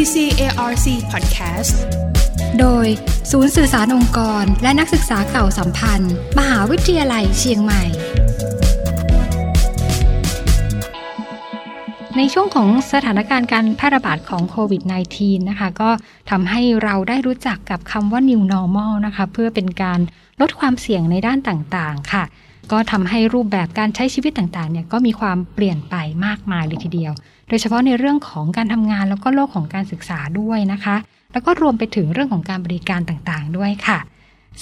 CCARC Podcast โดยศูนย์สื่อสารองค์กร และนักศึกษาเก่าสัมพันธ์ มหาวิทยาลัยเชียงใหม่ ในช่วงของสถานการณ์การแพร่ระบาดของโควิด -19 นะคะ ก็ทำให้เราได้รู้จักกับคำว่า new normal นะคะ เพื่อเป็นการลดความเสี่ยงในด้านต่างๆ ค่ะ ก็ทำให้รูปแบบการใช้ชีวิตต่างๆเนี่ยก็มีความเปลี่ยนไปมากมายเลยทีเดียว โดยเฉพาะในเรื่องของการทำงานแล้วก็โลกของการศึกษาด้วยนะคะ แล้วก็รวมไปถึงเรื่องของการบริการต่างๆด้วยค่ะ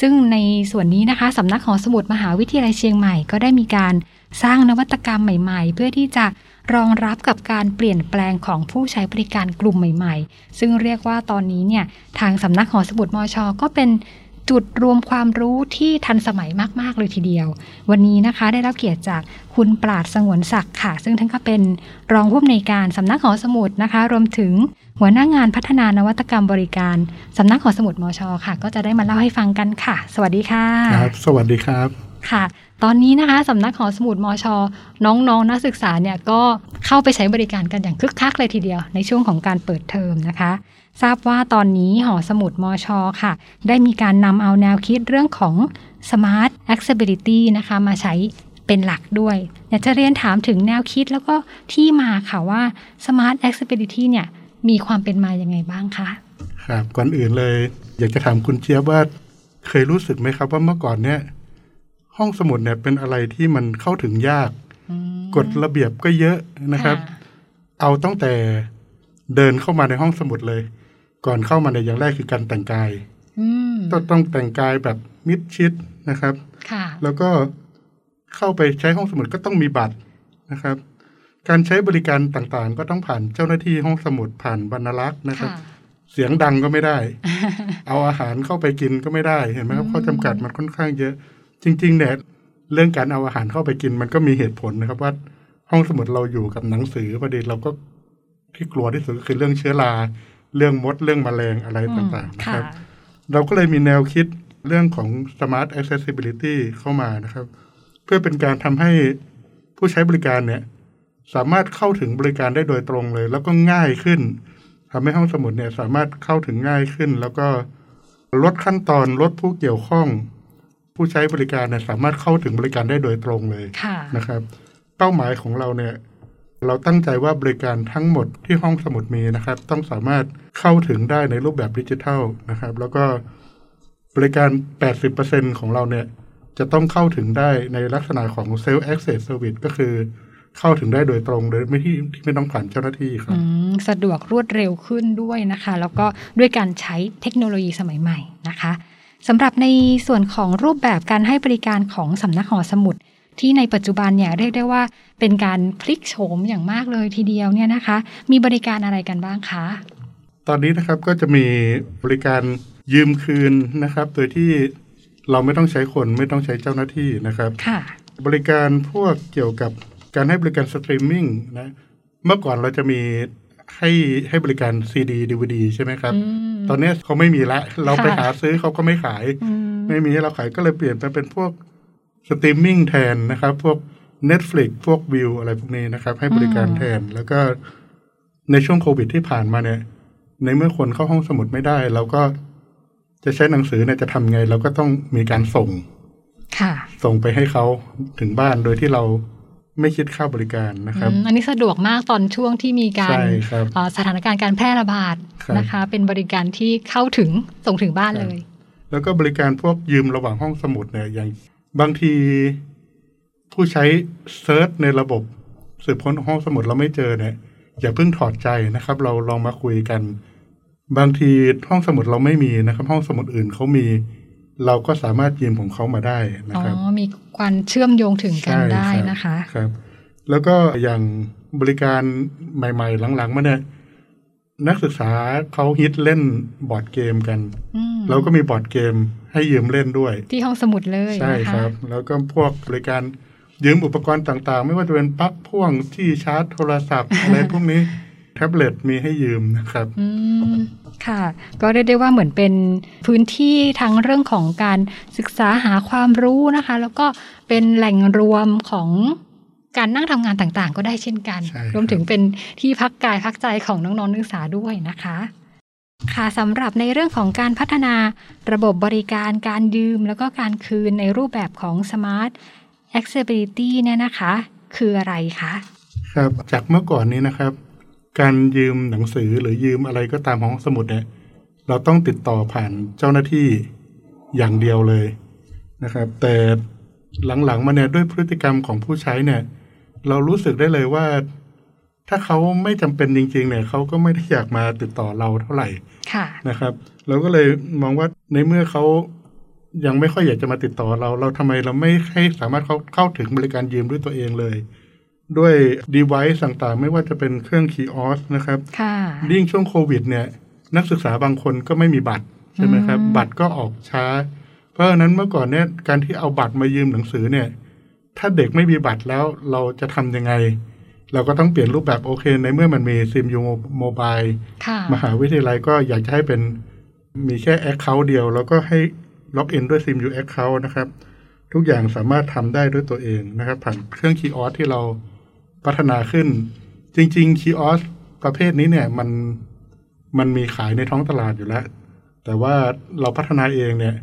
ซึ่งในส่วนนี้นะคะสำนักของสมุดมหาวิทยาลัยเชียงใหม่ก็ได้มีการสร้างนวัตกรรมใหม่ ๆ เพื่อที่จะรองรับกับการเปลี่ยนแปลงของผู้ใช้บริการกลุ่มใหม่ ๆ ซึ่งเรียกว่าตอนนี้เนี่ยทางสำนักขอสมุดมอชอก็เป็น จุดรวมความรู้ที่ทันสมัยมาก ๆ เลยทีเดียว วันนี้นะคะได้รับเกียรติจากคุณปราดสงวนศักดิ์ค่ะ ซึ่งท่านก็เป็นรองผู้อำนวยการสำนักหอสมุดนะคะ รวมถึงหัวหน้างานพัฒนานวัตกรรมบริการสำนักหอสมุดมอชอค่ะ ก็จะได้มาเล่าให้ฟังกันค่ะ สวัสดีค่ะครับ สวัสดีครับค่ะ ตอนนี้นะคะสำนักหอสมุดมอชอน้องๆนนักศึกษาเนี่ยก็เข้าไปใช้บริการกันอย่างคึกคักเลยทีเดียว ในช่วงของการเปิดเทอมนะคะ ทราบว่าตอนนี้หอสมุดมอชอค่ะ ได้มีการนำเอาแนวคิดเรื่องของ Smart Accessibility นะคะมาใช้เป็นหลักด้วยอยากจะเรียนถามถึงแนวคิดแล้วก็ที่มาค่ะว่า Smart Accessibility เนี่ยมีความเป็นมาอย่างไงบ้างคะครับก่อนอื่นเลย อยากจะถามคุณเจี๊ยบว่าเคยรู้สึกไหมครับว่าเมื่อก่อนเนี่ย ห้องสมุดเนี่ยเป็นอะไรที่มันเข้าถึงยาก กฎระเบียบก็เยอะนะครับค่ะเอาตั้งแต่เดินเข้ามาในห้องสมุดเลย ก่อนเข้ามาในยอย่างแรกคือการแต่งกายอืมต้องต้องแต่งกายแบบมิดชิดนะครับค่ะแล้วก็เข้าไปใช้ห้องสมุดก็ต้องมีบัตรนะครับ การใช้บริการต่างๆ ก็ต้องผ่านเจ้าหน้าที่ห้องสมุดผ่านบรรณลักษณ์นะครับค่ะเสียงดังก็ไม่ได้ เอาอาหารเข้าไปกินก็ไม่ได้เห็นไหมครับอืมข้อจำกัดมันค่อนข้างเยอะ จริง ๆ เนี่ยเรื่องการเอาอาหารเข้าไปกินมันก็มีเหตุผลนะครับว่าห้องสมุดเราอยู่กับหนังสือพอดีเราก็ที่กลัวที่สุดก็คือเรื่องเชื้อรา เรื่องมด เรื่องแมลงอะไรต่างๆนะคค่ะรับ เราก็เลยมีแนวคิดเรื่องของ smart accessibility เข้ามานะครับ เพื่อเป็นการทำให้ผู้ใช้บริการเนี่ย สามารถเข้าถึงบริการได้โดยตรงเลย แล้วก็ง่ายขึ้นทำให้ห้องสมุดเนี่ย สามารถเข้าถึงง่ายขึ้น แล้วก็ลดขั้นตอนลดผู้เกี่ยวข้อง ผู้ใช้บริการเนี่ยสามารถเข้าถึงบริการได้โดยตรงเลยค่ะนะครับ เป้าหมายของเราเนี่ย เราตั้งใจว่าบริการทั้งหมดที่ห้องสมุดมีนะครับ ต้องสามารถเข้าถึงได้ในรูปแบบดิจิทัลนะครับ แล้วก็บริการ 80%ของเราเนี่ย จะต้องเข้าถึงได้ในลักษณะของ Self Access Service ก็คือเข้าถึงได้โดยตรงโดยไม่ที่ที่ไม่ต้องผ่านเจ้าหน้าที่ครับอืมสะดวกรวดเร็วขึ้นด้วยนะคะ แล้วก็ด้วยการใช้เทคโนโลยีสมัยใหม่นะคะ สำหรับในส่วนของรูปแบบการให้บริการของสำนักหอสมุด ที่ในปัจจุบันเนี่ยเรียกได้ว่าเป็นการพลิกโฉมอย่างมากเลยทีเดียวเนี่ยนะคะ มีบริการอะไรกันบ้างคะ ตอนนี้นะครับก็จะมีบริการยืมคืนนะครับ โดยที่เราไม่ต้องใช้คนไม่ต้องใช้เจ้าหน้าที่นะครับค่ะบริการพวกเกี่ยวกับการให้บริการสตรีมมิ่งนะเมื่อก่อนเราจะมี ให้ให้บริการซีดีดีวีดีใช่ไหมครับอืมตอนนี้เขาไม่มีละเราไปค่ะหาซื้อเขาก็ไม่ขายอืมไม่มีให้เราขายก็เลยเปลี่ยนไปเป็นพวกสตรีมมิ่งแทนนะครับ พวก Netflix พวกวิวอะไรพวกนี้นะครับ ให้บริการแทน แล้วก็ในช่วงโควิดที่ผ่านมาเนี่ย ในเมื่อคนเข้าห้องสมุดไม่ได้ เราก็จะใช้หนังสือเนี่ยจะทำไง เราก็ต้องมีการส่งค่ะส่งไปให้เขาถึงบ้านโดยที่เรา ไม่คิดค่าบริการนะครับอืมอันนี้สะดวกมากตอนช่วงที่มีการใช่ครับเอ่อสถานการณ์การแพร่ระบาดครับนะคะ เป็นบริการที่เข้าถึงส่งถึงบ้านเลย แล้วก็บริการพวกยืมระหว่างห้องสมุดเนี่ยอย่างบางทีผู้ใช้เซิร์ชในระบบสืบค้นห้องสมุดเราไม่เจอเนี่ยอย่าเพิ่งถอดใจนะครับ เราลองมาคุยกัน บางทีห้องสมุดเราไม่มีนะครับ ห้องสมุดอื่นเขามี เราก็สามารถยืมของเขามาได้นะอ๋อครับมีการเชื่อมโยงถึงกันใช่ได้รับนะคะครับ แล้วก็อย่างบริการใหม่ ๆ หลังๆมาเนี่ยนักศึกษาเขาฮิตเล่น board game กันอืมเราก็มี board game ให้ยืมเล่นด้วย ที่ห้องสมุดเลยใช่นะคะครับ แล้วก็พวกบริการยืมอุปกรณ์ต่างๆ ไม่ว่าจะเป็นปลั๊กพ่วงที่ชาร์จโทรศัพท์อะไรพวกนี้ แท็บเล็ตมีให้ยืมนะครับอืมค่ะ ก็เรียกได้ว่าเหมือนเป็นพื้นที่ทั้งเรื่องของการศึกษาหาความรู้นะคะ แล้วก็เป็นแหล่งรวมของการนั่งทำงานต่างๆ ก็ได้เช่นกันใช่ครับรวมถึงเป็นที่พักกายพักใจของน้องๆนักศึกษาด้วยนะคะ ค่ะสำหรับในเรื่องของการพัฒนาระบบบริการการยืม แล้วก็การคืนในรูปแบบของ Smart Accessibility เนี่ยนะคะ คืออะไรคะ ครับจากเมื่อก่อนนี้นะครับ การยืมหนังสือหรือยืมอะไรก็ตามของห้องสมุดเนี่ยเราต้องติดต่อผ่านเจ้าหน้าที่อย่างเดียวเลยนะครับ แต่หลังๆมาเนี่ยด้วยพฤติกรรมของผู้ใช้เนี่ย เรารู้สึกได้เลยว่า ถ้าเขาไม่จำเป็นจริง ๆ เนี่ยเขาก็ไม่ได้อยากมาติดต่อเราเท่าไหร่ค่ะนะครับ เราก็เลยมองว่าในเมื่อเขายังไม่ค่อยอยากจะมาติดต่อเรา เราทำไมเราไม่ให้สามารถเข้าเข้าถึงบริการยืมด้วยตัวเองเลย ด้วย device ต่างๆ ไม่ว่าจะเป็นเครื่อง kiosk นะครับค่ะยิ่งช่วงโควิดเนี่ย นักศึกษาบางคนก็ไม่มีบัตรใช่ไหมครับอืมบัตรก็ออกช้า เพราะฉะนั้นเมื่อก่อนเนี่ยการที่เอาบัตรมายืมหนังสือเนี่ย ถ้าเด็กไม่มีบัตรแล้วเราจะทำยังไง เราก็ต้องเปลี่ยนรูปแบบโอเค ในเมื่อมันมี CMU Mobile ค่ะมหาวิทยาลัยก็อยากจะให้เป็นมีแค่ account เดียว แล้วก็ให้ login ด้วย CMU account นะครับ ทุกอย่างสามารถทำได้ด้วยตัวเองนะครับ ผ่านเครื่อง kiosk ที่เรา พัฒนาขึ้น จริง ๆ kiosk ประเภทนี้เนี่ยมันมันมีขายในท้องตลาดอยู่แล้ว แต่ว่าเราพัฒนาเองเนี่ย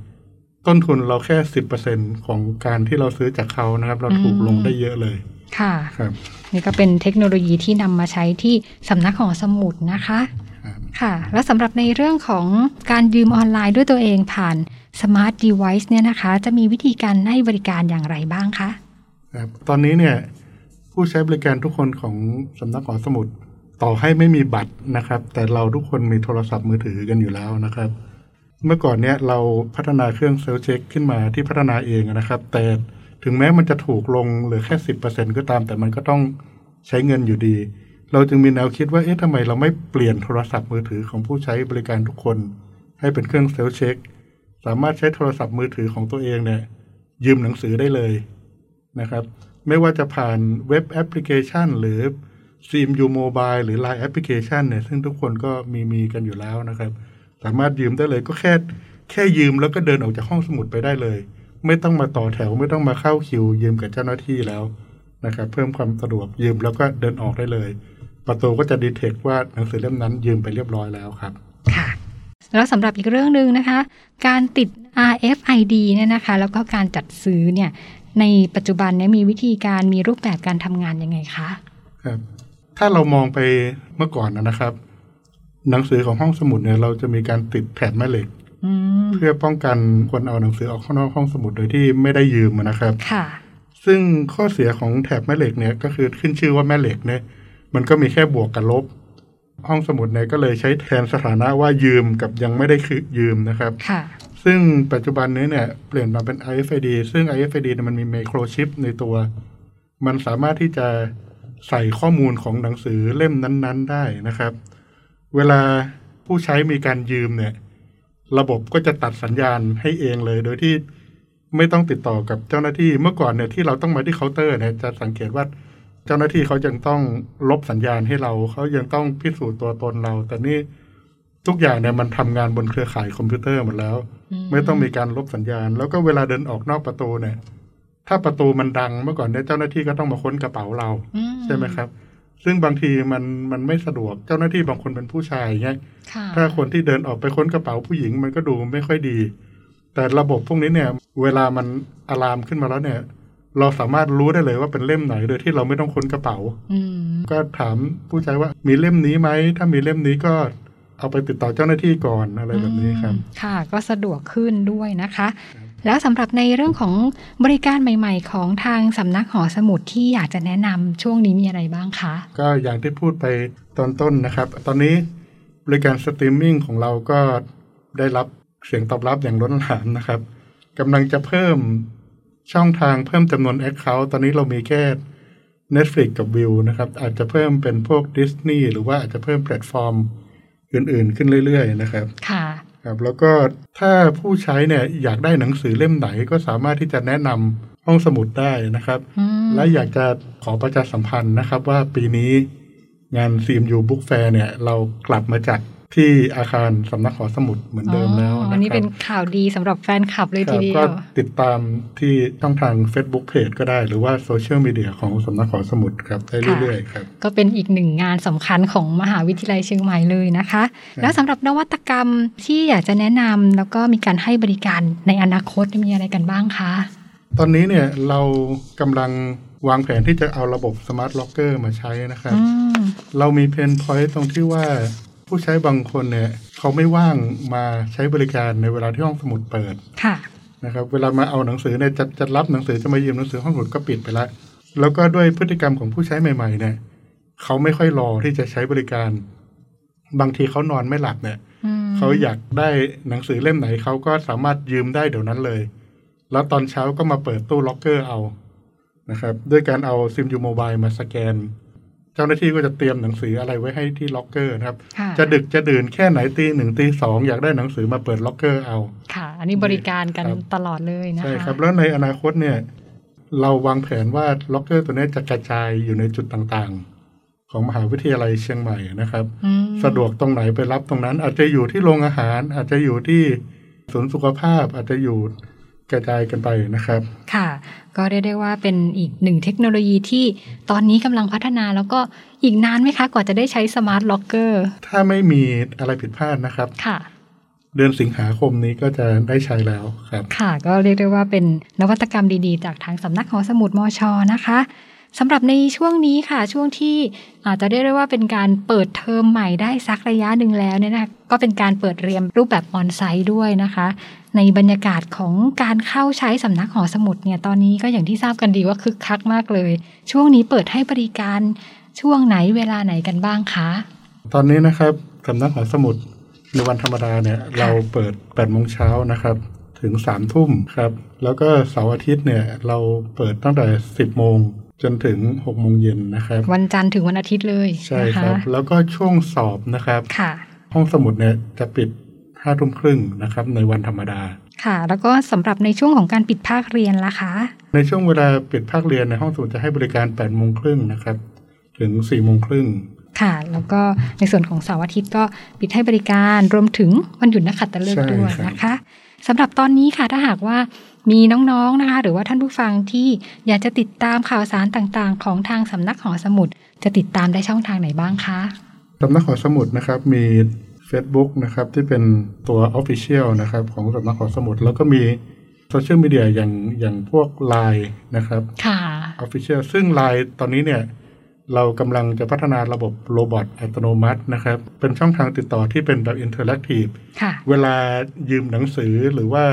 ต้นทุนเราแค่สิบเปอร์เซ็นต์ของการที่เราซื้อจากเขานะครับ เราถูกลงได้เยอะเลย ค่ะครับนี่ก็เป็นเทคโนโลยีที่นำมาใช้ที่สำนักหอสมุดนะคะครับค่ะ แล้วสำหรับในเรื่องของการยืมออนไลน์ด้วยตัวเองผ่าน Smart Device เนี่ยนะคะ จะมีวิธีการให้บริการอย่างไรบ้างคะครับตอนนี้เนี่ย ผู้ใช้บริการทุกคนของสำนักหอสมุด ต่อให้ไม่มีบัตรนะครับ แต่เราทุกคนมีโทรศัพท์มือถือกันอยู่แล้วนะครับ เมื่อก่อนเนี่ยเราพัฒนาเครื่องเซลเช็คขึ้นมาที่พัฒนาเองนะครับ แต่ถึงแม้มันจะถูกลงเหลือแค่สิบเปอร์เซ็นก็ตาม แต่มันก็ต้องใช้เงินอยู่ดี เราจึงมีแนวคิดว่าเอ๊ะทำไมเราไม่เปลี่ยนโทรศัพท์มือถือของผู้ใช้บริการทุกคน ให้เป็นเครื่อง self-check สามารถใช้โทรศัพท์มือถือของตัวเองเนี่ยยืมหนังสือได้เลยนะครับ ไม่ว่าจะผ่าน web application หรือ CMU Mobile หรือ Line แอปพลิเคชันเนี่ย ซึ่งทุกคนก็มีมีกันอยู่แล้วนะครับ สามารถยืมได้เลยก็แค่แค่ยืมแล้วก็เดินออกจากห้องสมุดไปได้เลย ไม่ต้องมาต่อแถวไม่ต้องมาเข้าคิว ยืมกับเจ้าหน้าที่แล้วนะครับเพิ่มความสะดวกยืมแล้วก็เดินออกได้เลย ประตูก็จะดีเทคว่าหนังสือเล่มนั้นยืมไปเรียบร้อยแล้วครับ ค่ะ แล้วสำหรับอีกเรื่องหนึ่งนะคะ การติด RFID เนี่ยนะคะ แล้วก็การจัดซื้อเนี่ย ในปัจจุบันเนี่ยมีวิธีการมีรูปแบบการทำงานยังไงคะครับถ้าเรามองไปเมื่อก่อนนะครับ หนังสือของห้องสมุดเนี่ยเราจะมีการติดแถบแม่เหล็กอืมเพื่อป้องกันคนเอาหนังสือออกข้างนอกห้องสมุดโดยที่ไม่ได้ยืมนะครับ ค่ะ ซึ่งข้อเสียของแถบแม่เหล็กเนี่ยก็คือขึ้นชื่อว่าแม่เหล็กเนี่ย มันก็มีแค่บวกกับลบ ห้องสมุดเนี่ยก็เลยใช้แทนสถานะว่ายืมกับยังไม่ได้คือยืมนะครับ ค่ะ ซึ่งปัจจุบันนี้เนี่ยเปลี่ยนมาเป็น RFID ซึ่ง RFID เนี่ยมันมีไมโครชิปในตัว มันสามารถที่จะใส่ข้อมูลของหนังสือเล่มนั้น ๆ ได้นะครับ เวลาผู้ใช้มีการยืมเนี่ย ระบบก็จะตัดสัญญาณให้เองเลย โดยที่ไม่ต้องติดต่อกับเจ้าหน้าที่เมื่อก่อนเนี่ยที่เราต้องมาที่เคาน์เตอร์เนี่ยจะสังเกตว่าเจ้าหน้าที่เขายังต้องลบสัญญาณให้เรา เขายังต้องพิสูจน์ตัวตนเรา แต่นี่ ทุกอย่างเนี่ยมันทำงานบนเครือข่ายคอมพิวเตอร์หมดแล้ว ไม่ต้องมีการลบสัญญาณ แล้วก็เวลาเดินออกนอกประตูเนี่ย ถ้าประตูมันดังเมื่อก่อนเนี่ยเจ้าหน้าที่ก็ต้องมาค้นกระเป๋าเราอืใช่ไหมครับ ซึ่งบางทีมันมันไม่สะดวกเจ้าหน้าที่บางคนเป็นผู้ชายเงี้ยค่ะถ้าคนที่เดินออกไปค้นกระเป๋าผู้หญิงมันก็ดูไม่ค่อยดี แต่ระบบพวกนี้เนี่ย เวลามันอะลามขึ้นมาแล้วเนี่ย เราสามารถรู้ได้เลยว่าเป็นเล่มไหนโดยที่เราไม่ต้องค้นกระเป๋าอืมก็ถามผู้ใช้ว่ามีเล่มนี้ไหมถ้ามีเล่มนี้ก็ เอาไปติดต่อเจ้าหน้าที่ก่อนอะไรแบบนี้ครับอืมค่ะ ก็สะดวกขึ้นด้วยนะคะ แล้วสำหรับในเรื่องของบริการใหม่ ๆ ของทางสำนักหอสมุดที่อยากจะแนะนำช่วงนี้มีอะไรบ้างคะ ก็อย่างที่พูดไปตอนต้นนะครับ ตอนนี้บริการสตรีมมิ่งของเราก็ได้รับเสียงตอบรับอย่างล้นหลามนะครับกำลังจะเพิ่มช่องทางเพิ่มจำนวน Account ตอนนี้เรามีแค่ Netflix กับ Viu นะครับ อาจจะเพิ่มเป็นพวก Disney หรือว่าอาจจะเพิ่มแพลตฟอร์ม อื่นๆ ขึ้นเรื่อยๆ นะครับค่ะครับแล้วก็ถ้าผู้ใช้เนี่ยอยากได้หนังสือเล่มไหนก็สามารถที่จะแนะนำห้องสมุดได้นะครับอืมและอยากจะขอประชาสัมพันธ์นะครับ ว่าปีนี้งาน CMU Book Fair เนี่ย เรากลับมาจัด ที่อาคารสำนักหอสมุดเหมือนเดิมแล้วอ๋อนะอันนี้คเป็รันบข่าวดีสำหรับแฟนคลับเลยคทีรับเดียก็วติดตามที่ช่องทาง Facebook Page ก็ได้ หรือว่าโซเชียลมีเดียของสำนักหอสมุดครับได้เรื่อยๆครับก็เป็นอีกหนึ่งงานสำคัญของมหาวิทยาลัยเชียงใหม่เลยนะคะ แล้วสำหรับนวัตกรรมที่อยากจะแนะนำแล้วก็มีการให้บริการในอนาคตมีอะไรกันบ้างคะ ตอนนี้เนี่ยเรากำลังวางแผนที่จะเอาระบบ Smart Locker มาใช้นะครับอืมเรามีเพนพอยต์ตรงที่ว่า ผู้ใช้บางคนเนี่ยเขาไม่ว่างมาใช้บริการในเวลาที่ห้องสมุดเปิดค่ะนะครับเวลามาเอาหนังสือเนี่ยจะจะรับหนังสือจะมายืมหนังสือห้องสมุดก็ปิดไปแล้วแล้วก็ด้วยพฤติกรรมของผู้ใช้ใหม่ ๆ เนี่ยเขาไม่ค่อยรอที่จะใช้บริการ บางทีเขานอนไม่หลับเนี่ยอืมเขาอยากได้หนังสือเล่มไหนเขาก็สามารถยืมได้เดี๋ยวนั้นเลย แล้วตอนเช้าก็มาเปิดตู้ล็อกเกอร์เอานะครับ ด้วยการเอา CMU Mobile มาสแกน เจ้าหน้าที่ก็จะเตรียมหนังสืออะไรไว้ให้ที่ล็อกเกอร์นะครับค่ะจะดึกจะดื่นแค่ไหนตีหนึ่งตีสองอยากได้หนังสือมาเปิดล็อกเกอร์เอา ค่ะ อันนี้บริการกันครับตลอดเลยนะคะใช่ครับแล้วในอนาคตเนี่ย เราวางแผนว่าล็อกเกอร์ตัวนี้จะกระจายอยู่ในจุดต่างๆ ของมหาวิทยาลัยเชียงใหม่นะครับอืมสะดวกตรงไหนไปรับตรงนั้น อาจจะอยู่ที่โรงอาหาร อาจจะอยู่ที่ศูนย์สุขภาพอาจจะอยู่ กระจายกันไปนะครับ ค่ะ ก็เรียกได้ว่าเป็นอีกหนึ่งเทคโนโลยีที่ตอนนี้กำลังพัฒนาแล้วก็อีกนานไหมคะ กว่าจะได้ใช้ Smart Lockerถ้าไม่มีอะไรผิดพลาดนะครับค่ะ เดือนสิงหาคมนี้ก็จะได้ใช้แล้วครับ ค่ะ ก็เรียกได้ว่าเป็นนวัตกรรมดีๆ จากทางสำนักหอสมุดมชนะคะสำหรับในช่วงนี้ค่ะช่วงที่อาจจะเรียกได้ว่าเป็นการเปิดเทอมใหม่ได้สักระยะหนึ่งแล้วเนี่ยนะคะก็เป็นการเปิดเรียนรูปแบบ onsite ด้วยนะคะ ในบรรยากาศของการเข้าใช้สำนักหอสมุดเนี่ยตอนนี้ก็อย่างที่ทราบกันดีว่าคึกคักมากเลย ช่วงนี้เปิดให้บริการช่วงไหนเวลาไหนกันบ้างคะ ตอนนี้นะครับสำนักหอสมุดในวันธรรมดาเนี่ยเราเปิด8โมงเช้านะครับถึง3ทุ่มครับ แล้วก็เสาร์อาทิตย์เนี่ยเราเปิดตั้งแต่ 10 โมงจนถึง6โมงเย็นนะครับ วันจันทร์ถึงวันอาทิตย์เลย ใช่นะคคะรับ แล้วก็ช่วงสอบนะครับค่ะห้องสมุดเนี่ยจะปิด 5ทุ่มครึ่งนะครับในวันธรรมดา ค่ะ แล้วก็สำหรับในช่วงของการปิดภาคเรียนล่ะคะ ในช่วงเวลาปิดภาคเรียนในห้องสมุดจะให้บริการ8โมงครึ่งนะครับถึง4โมงครึ่งค่ะ แล้วก็ในส่วนของเสาร์อาทิตย์ก็ปิดให้บริการรวมถึงวันหยุดนักขัตฤกษ์ใช่ด้วยครับนะคะสำหรับตอนนี้ค่ะถ้าหากว่ามีน้องๆนะคะ หรือว่าท่านผู้ฟังที่อยากจะติดตามข่าวสารต่างๆ ของทางสำนักหอสมุด จะติดตามได้ช่องทางไหนบ้างคะสำนักหอสมุดนะครับมี Facebook นะครับที่เป็นตัว Official นะครับของสำนักหอสมุด แล้วก็มีโซเชียลมีเดียอย่างอย่างพวก Line นะครับค่ะ Official ซึ่ง Line ตอนนี้เนี่ยเรากำลังจะพัฒนาระบบ robot อัตโนมัตินะครับ เป็นช่องทางติดต่อที่เป็นแบบ interactive ค่ะเวลายืมหนังสือหรือว่า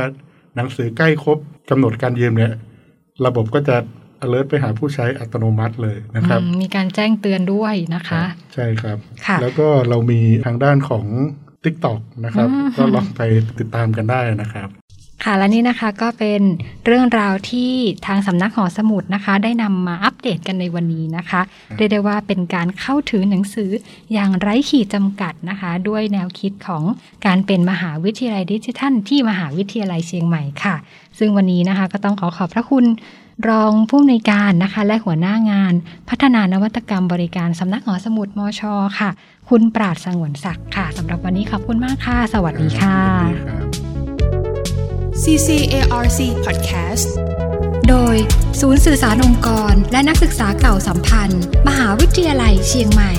หนังสือใกล้ครบกำหนดการยืมเนี่ย ระบบก็จะ alert ไปหาผู้ใช้อัตโนมัติเลยนะครับอืมมีการแจ้งเตือนด้วยนะคะ ใช่ครับค่ะแล้วก็เรามีทางด้านของ TikTok นะครับอืมก็ลองไปติดตามกันได้นะครับค่ะและนี่นะคะก็เป็นเรื่องราวที่ทางสำนักหอสมุดนะคะ ได้นำมาอัปเดตกันในวันนี้นะคะ เรียกได้ว่าเป็นการเข้าถึงหนังสืออย่างไร้ขีดจำกัดนะคะ ด้วยแนวคิดของการเป็นมหาวิทยาลัยดิจิทัลที่มหาวิทยาลัยเชียงใหม่ค่ะ ซึ่งวันนี้นะคะก็ต้องขอขอบพระคุณ รองผู้อำนวยการนะคะ และหัวหน้างาน พัฒนานวัตกรรมบริการสำนักหอสมุดมชค่ะ คุณปราดสงวนศักดิ์ค่ะสำหรับวันนี้ขอบคุณมากค่ะ สวัสดีค่ะสวัสดีครับ CCARC Podcast โดยศูนย์สื่อสารองค์กร และนักศึกษาเก่าสัมพันธ์ มหาวิทยาลัยเชียงใหม่